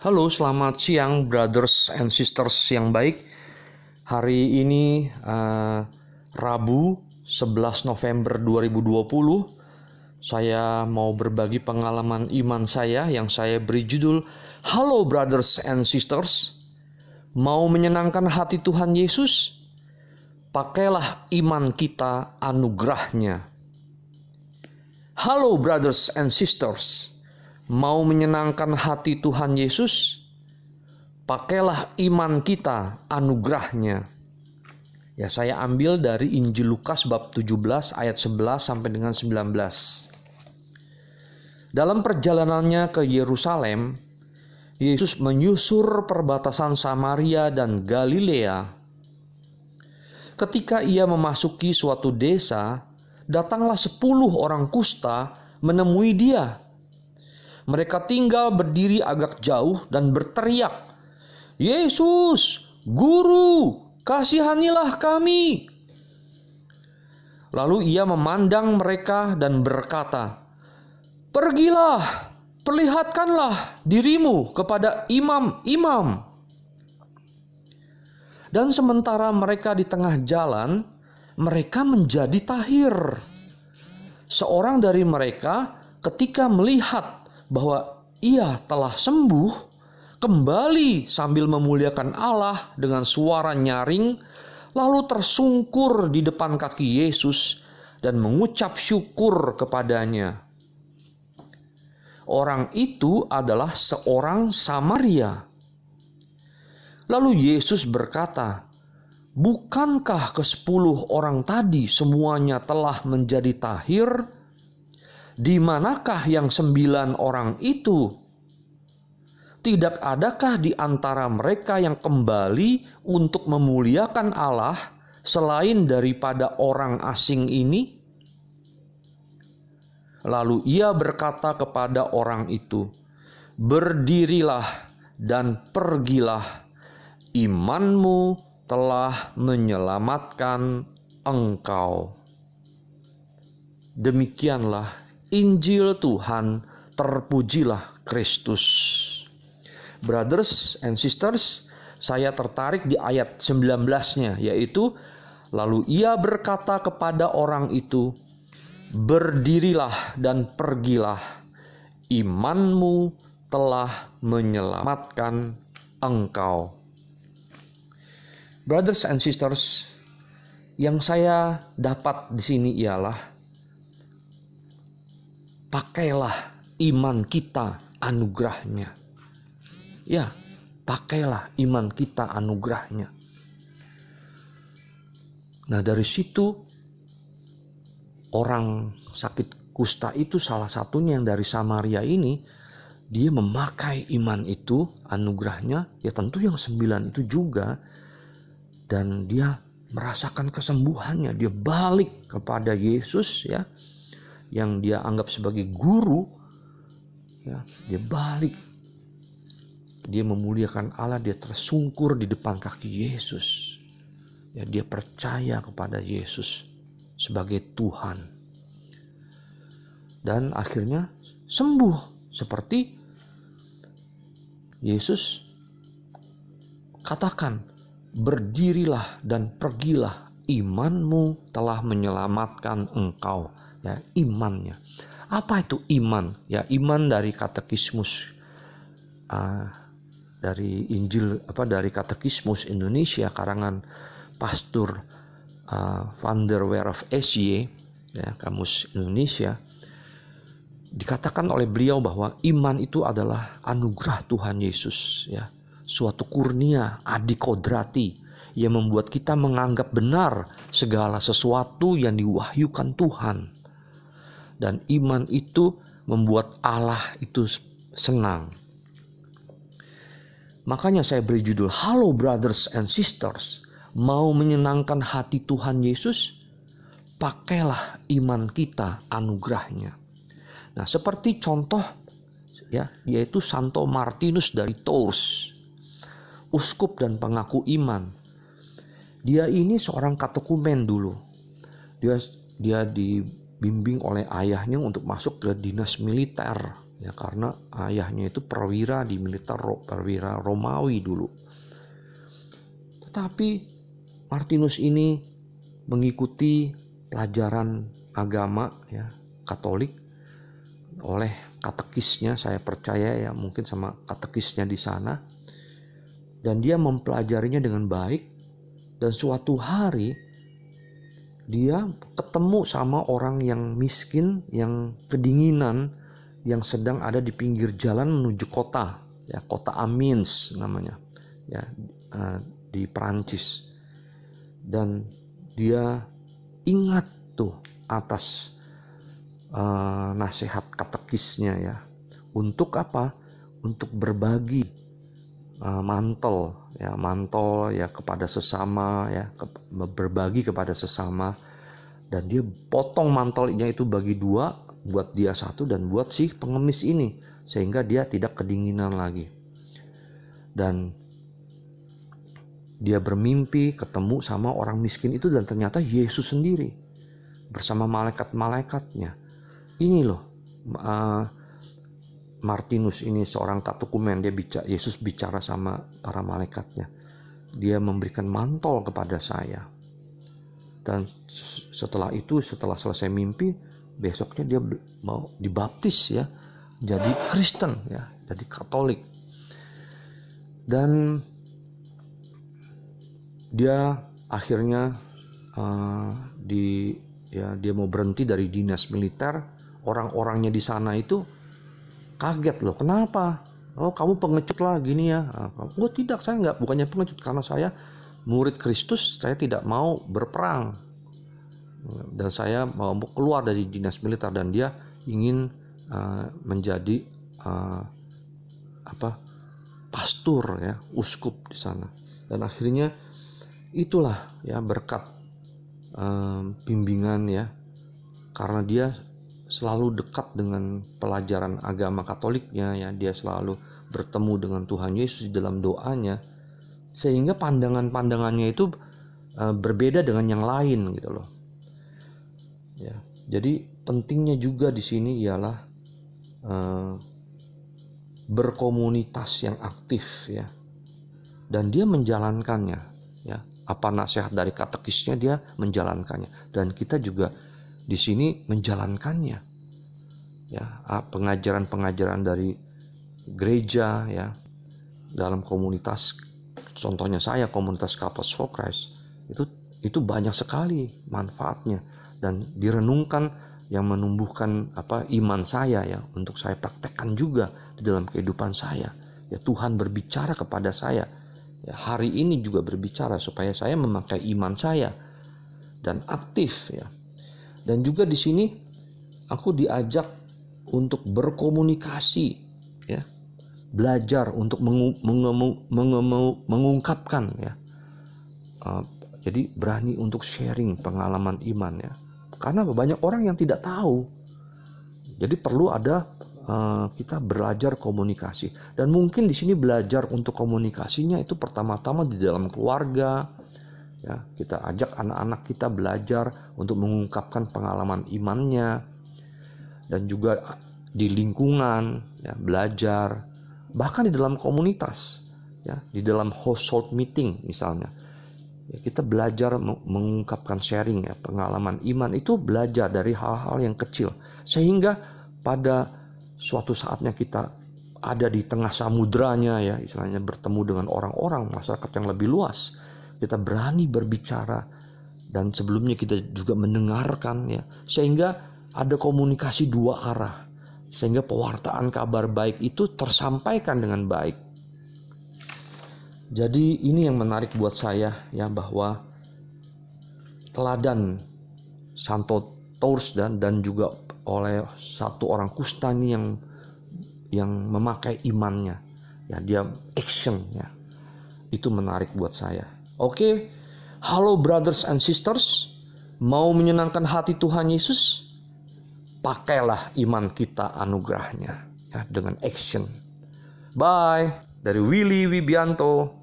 Halo, selamat siang brothers and sisters yang baik. Hari ini uh, Rabu 11 November 2020. Saya mau berbagi pengalaman iman saya yang saya beri judul Halo brothers and sisters. Mau menyenangkan hati Tuhan Yesus? Pakailah iman kita anugerahnya. Halo brothers and sisters mau menyenangkan hati Tuhan Yesus, pakailah iman kita anugerahnya. Ya, saya ambil dari Injil Lukas bab 17 ayat 11 sampai dengan 19. Dalam perjalanannya ke Yerusalem, Yesus menyusur perbatasan Samaria dan Galilea. Ketika ia memasuki suatu desa, datanglah sepuluh orang kusta menemui dia mereka tinggal berdiri agak jauh dan berteriak, "Yesus, Guru, kasihanilah kami!" Lalu ia memandang mereka dan berkata, "Pergilah, perlihatkanlah dirimu kepada imam-imam." Dan sementara mereka di tengah jalan, mereka menjadi tahir. Seorang dari mereka, ketika melihat bahwa ia telah sembuh, kembali sambil memuliakan Allah dengan suara nyaring, lalu tersungkur di depan kaki Yesus dan mengucap syukur kepadanya. Orang itu adalah seorang Samaria. Lalu Yesus berkata, Bukankah ke sepuluh orang tadi semuanya telah menjadi tahir? Di manakah yang sembilan orang itu? Tidak adakah di antara mereka yang kembali untuk memuliakan Allah selain daripada orang asing ini? Lalu ia berkata kepada orang itu, "Berdirilah dan pergilah, imanmu telah menyelamatkan engkau." Demikianlah Injil Tuhan, terpujilah Kristus. Brothers and sisters, saya tertarik di ayat 19-nya yaitu lalu ia berkata kepada orang itu, "Berdirilah dan pergilah, imanmu telah menyelamatkan engkau." Brothers and sisters, yang saya dapat di sini ialah pakailah iman kita anugerahnya. Ya, pakailah iman kita anugerahnya. Nah dari situ orang sakit kusta itu salah satunya yang dari Samaria ini dia memakai iman itu anugerahnya ya tentu yang sembilan itu juga dan dia merasakan kesembuhannya dia balik kepada Yesus ya yang dia anggap sebagai guru ya dia balik. Dia memuliakan Allah dia tersungkur di depan kaki Yesus. Ya dia percaya kepada Yesus sebagai Tuhan. Dan akhirnya sembuh seperti Yesus katakan berdirilah dan pergilah imanmu telah menyelamatkan engkau ya imannya. Apa itu iman? Ya iman dari katekismus uh, dari Injil apa dari katekismus Indonesia karangan Pastor uh, Van der Weer of Asia ya kamus Indonesia dikatakan oleh beliau bahwa iman itu adalah anugerah Tuhan Yesus ya suatu kurnia adikodrati yang membuat kita menganggap benar segala sesuatu yang diwahyukan Tuhan dan iman itu membuat Allah itu senang. Makanya saya beri judul Halo Brothers and Sisters, mau menyenangkan hati Tuhan Yesus, pakailah iman kita anugerahnya. Nah, seperti contoh ya, yaitu Santo Martinus dari Tours, uskup dan pengaku iman. Dia ini seorang katekumen dulu. Dia dia di dibimbing oleh ayahnya untuk masuk ke dinas militer. Ya karena ayahnya itu perwira di militer perwira Romawi dulu. Tetapi Martinus ini mengikuti pelajaran agama ya Katolik oleh katekisnya saya percaya ya mungkin sama katekisnya di sana. Dan dia mempelajarinya dengan baik. Dan suatu hari dia ketemu sama orang yang miskin yang kedinginan yang sedang ada di pinggir jalan menuju kota ya kota Amiens namanya ya uh, di Perancis. Dan dia ingat tuh atas uh, nasihat katekisnya ya. Untuk apa? Untuk berbagi uh, mantel ya mantel ya kepada sesama ya ke, berbagi kepada sesama. Dan dia potong mantelnya itu bagi dua buat dia satu dan buat si pengemis ini sehingga dia tidak kedinginan lagi. Dan dia bermimpi ketemu sama orang miskin itu dan ternyata Yesus sendiri bersama malaikat-malaikatnya. Ini loh uh, Martinus ini seorang katukumen dia bicara Yesus bicara sama para malaikatnya. Dia memberikan mantel kepada saya. Dan setelah itu setelah selesai mimpi besoknya dia mau dibaptis ya. Jadi Kristen ya. Jadi Katolik. Dan dia akhirnya uh, di ya dia mau berhenti dari dinas militer. Orang-orangnya di sana itu kaget loh kenapa? Oh kamu pengecut lah gini ya. Oh tidak saya nggak bukannya pengecut karena saya murid Kristus saya tidak mau berperang. Dan saya mau keluar dari dinas militer dan dia ingin uh, menjadi uh, apa pastor ya uskup di sana. Dan akhirnya itulah ya berkat um, bimbingan ya. Karena dia selalu dekat dengan pelajaran agama Katoliknya ya. Dia selalu bertemu dengan Tuhan Yesus dalam doanya. Sehingga pandangan-pandangannya itu uh, berbeda dengan yang lain gitu loh. Ya, jadi pentingnya juga di sini ialah uh, berkomunitas yang aktif ya, dan dia menjalankannya ya. Apa nasihat dari katekisnya dia menjalankannya. Dan kita juga di sini menjalankannya. Ya pengajaran-pengajaran dari gereja ya dalam komunitas contohnya saya komunitas Couples for Christ itu itu banyak sekali manfaatnya dan direnungkan yang menumbuhkan apa iman saya ya untuk saya praktekkan juga di dalam kehidupan saya. Ya Tuhan berbicara kepada saya. Ya hari ini juga berbicara supaya saya memakai iman saya dan aktif ya dan juga di sini aku diajak untuk berkomunikasi ya belajar untuk mengu, mengungkapkan ya uh, jadi berani untuk sharing pengalaman iman ya karena banyak orang yang tidak tahu. Jadi perlu ada uh, kita belajar komunikasi dan mungkin di sini belajar untuk komunikasinya itu pertama-tama di dalam keluarga. Ya, kita ajak anak-anak kita belajar untuk mengungkapkan pengalaman imannya dan juga di lingkungan ya, belajar. Bahkan di dalam komunitas ya di dalam household meeting misalnya. Ya, kita belajar mengungkapkan sharing ya pengalaman iman. Itu belajar dari hal-hal yang kecil. Sehingga pada suatu saatnya kita ada di tengah samudranya ya istilahnya bertemu dengan orang-orang masyarakat yang lebih luas kita berani berbicara. Dan sebelumnya kita juga mendengarkan ya. Sehingga ada komunikasi dua arah. Sehingga pewartaan kabar baik itu tersampaikan dengan baik. Jadi ini yang menarik buat saya ya bahwa teladan Santo Tours dan dan juga oleh satu orang Kustani yang yang memakai imannya. Ya dia action ya. Itu menarik buat saya oke. Okay. halo brothers and sisters. Mau menyenangkan hati Tuhan Yesus? Pakailah iman kita anugerahnya ya dengan action. Bye. Dari Willy Wibianto